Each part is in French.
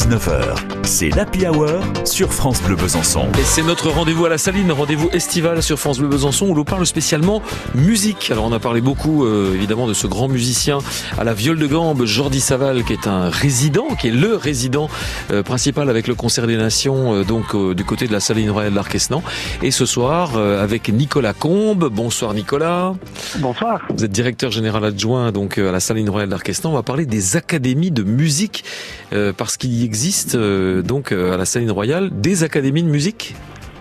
19h, c'est l'Happy Hour sur France Bleu Besançon. Et c'est notre rendez-vous à la Saline, rendez-vous estival sur France Bleu Besançon où l'on parle spécialement musique. Alors on a parlé beaucoup euh, évidemment de ce grand musicien à la viole de gambe, Jordi Saval, qui est un résident, qui est le résident euh, principal avec le Concert des Nations, euh, donc du côté de la Saline Royale d'Arquesnan. Et ce soir avec Nicolas Combe. Bonsoir Nicolas. Bonsoir. Vous êtes directeur général adjoint donc à la Saline Royale d'Arquesnan. On va parler des académies de musique parce qu'il existe donc à la Saline Royale des académies de musique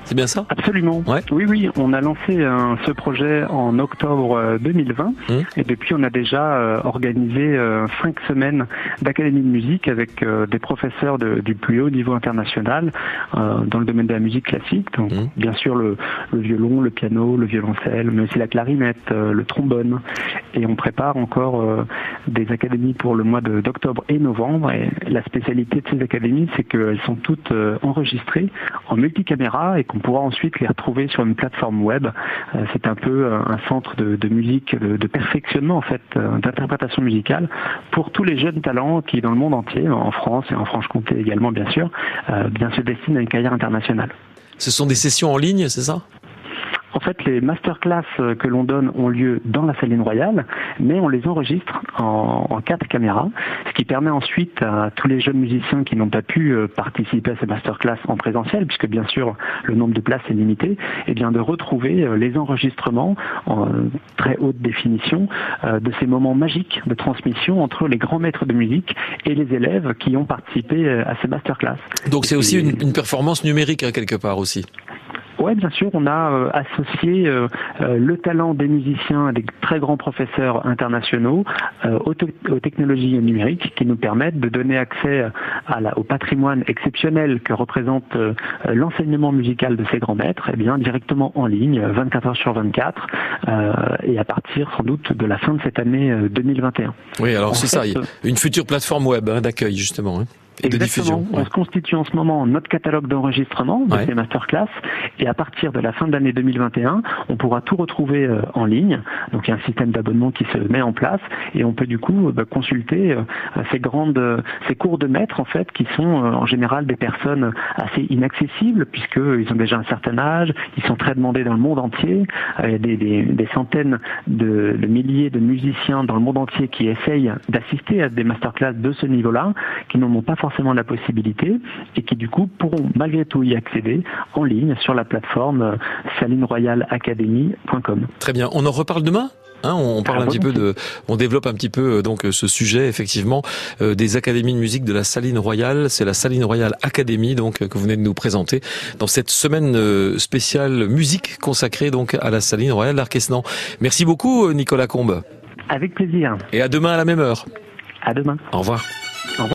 c'est bien ça? Absolument. Oui, oui, on a lancé ce projet en octobre 2020 euh, mmh. et depuis on a déjà euh, organisé euh, cinq semaines d'académie de musique avec des professeurs du plus haut niveau international dans le domaine de la musique classique. Donc, mmh. bien sûr le, violon, le piano, le violoncelle, mais aussi la clarinette, le trombone. Et on prépare encore des académies pour le mois d'octobre et novembre. Et la spécialité de ces académies, c'est qu'elles sont toutes enregistrées en multicaméra et qu'on on pourra ensuite les retrouver sur une plateforme web. Euh, c'est un peu euh, un centre de, musique, de, perfectionnement en fait, euh, d'interprétation musicale pour tous les jeunes talents qui, dans le monde entier, en France et en Franche-Comté également bien sûr, bien se destinent à une carrière internationale. Ce sont des sessions en ligne, c'est ça? En fait, les masterclass euh, que l'on donne ont lieu dans la saline royale, mais on les enregistre en, en quatre caméras, ce qui permet ensuite à tous les jeunes musiciens qui n'ont pas pu euh, participer à ces masterclass en présentiel, puisque bien sûr le nombre de places est limité, et eh bien de retrouver euh, les enregistrements en très haute définition de ces moments magiques de transmission entre les grands maîtres de musique et les élèves qui ont participé à ces masterclass. Donc c'est aussi une, une performance numérique hein, quelque part aussi. Oui, bien sûr, on a euh, associé euh, euh, le talent des musiciens, des très grands professeurs internationaux aux, technologies numériques qui nous permettent de donner accès au patrimoine exceptionnel que représente l'enseignement musical de ces grands maîtres, et eh bien directement en ligne, 24 heures sur 24, et à partir sans doute de la fin de cette année 2021. Oui, alors c'est ça, une future plateforme web hein, d'accueil justement. Hein. Exactement. On se constitue en ce moment notre catalogue d'enregistrement de ces masterclass et à partir de la fin de l'année 2021, on pourra tout retrouver euh, en ligne. Donc il y a un système d'abonnement qui se met en place et on peut du coup bah, consulter euh, ces grandes, ces cours de maîtres en fait qui sont euh, en général des personnes assez inaccessibles puisqu'ils ont déjà un certain âge, ils sont très demandés dans le monde entier. Il y a des, des, des centaines de, de, milliers de musiciens dans le monde entier qui essayent d'assister à des masterclass de ce niveau-là, qui n'en ont pas forcément forcément la possibilité et qui du coup pourront malgré tout y accéder en ligne sur la plateforme euh, salineroyalacademy.com. Très bien, on en reparle demain Hein, on parle ah, un petit peu de, on développe un petit peu euh, donc ce sujet effectivement euh, des académies de musique de la Saline Royale. C'est la Saline Royale Academy donc que vous venez de nous présenter dans cette semaine spéciale musique consacrée donc à la Saline Royale d'Arquesnan. Merci beaucoup Nicolas Combe. Avec plaisir. Et à demain à la même heure. À demain. Au revoir.